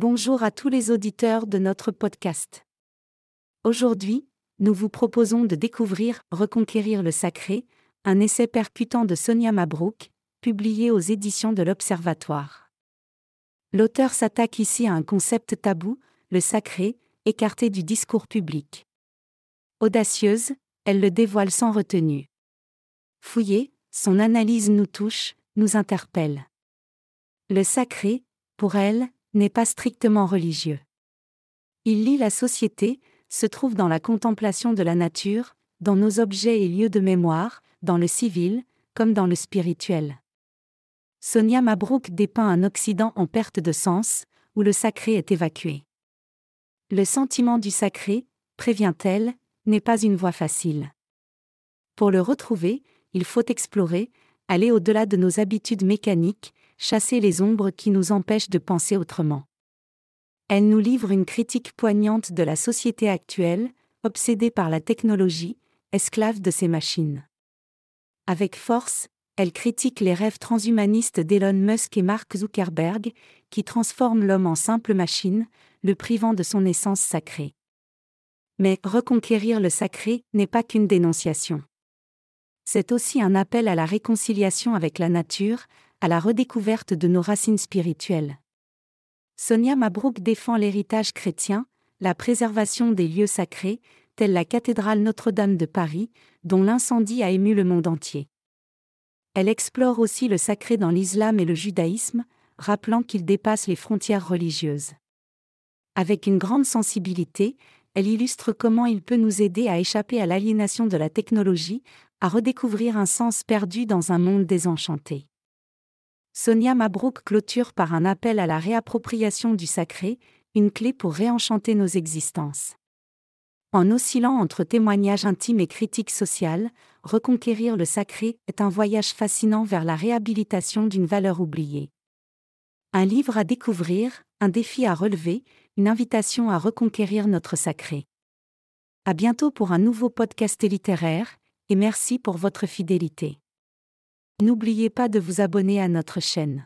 Bonjour à tous les auditeurs de notre podcast. Aujourd'hui, nous vous proposons de découvrir Reconquérir le sacré, un essai percutant de Sonia Mabrouk, publié aux éditions de l'Observatoire. L'auteur s'attaque ici à un concept tabou, le sacré, écarté du discours public. Audacieuse, elle le dévoile sans retenue. Fouillée, son analyse nous touche, nous interpelle. Le sacré, pour elle, n'est pas strictement religieux. Il lit la société, se trouve dans la contemplation de la nature, dans nos objets et lieux de mémoire, dans le civil, comme dans le spirituel. Sonia Mabrouk dépeint un Occident en perte de sens, où le sacré est évacué. Le sentiment du sacré, prévient-elle, n'est pas une voie facile. Pour le retrouver, il faut explorer, aller au-delà de nos habitudes mécaniques, chasser les ombres qui nous empêchent de penser autrement. Elle nous livre une critique poignante de la société actuelle, obsédée par la technologie, esclave de ses machines. Avec force, elle critique les rêves transhumanistes d'Elon Musk et Mark Zuckerberg, qui transforment l'homme en simple machine, le privant de son essence sacrée. Mais reconquérir le sacré n'est pas qu'une dénonciation. C'est aussi un appel à la réconciliation avec la nature, à la redécouverte de nos racines spirituelles. Sonia Mabrouk défend l'héritage chrétien, la préservation des lieux sacrés, telle la cathédrale Notre-Dame de Paris, dont l'incendie a ému le monde entier. Elle explore aussi le sacré dans l'islam et le judaïsme, rappelant qu'il dépasse les frontières religieuses. Avec une grande sensibilité, elle illustre comment il peut nous aider à échapper à l'aliénation de la technologie, à redécouvrir un sens perdu dans un monde désenchanté. Sonia Mabrouk clôture par un appel à la réappropriation du sacré, une clé pour réenchanter nos existences. En oscillant entre témoignages intimes et critiques sociales, reconquérir le sacré est un voyage fascinant vers la réhabilitation d'une valeur oubliée. Un livre à découvrir, un défi à relever, une invitation à reconquérir notre sacré. À bientôt pour un nouveau podcast littéraire, et merci pour votre fidélité. N'oubliez pas de vous abonner à notre chaîne.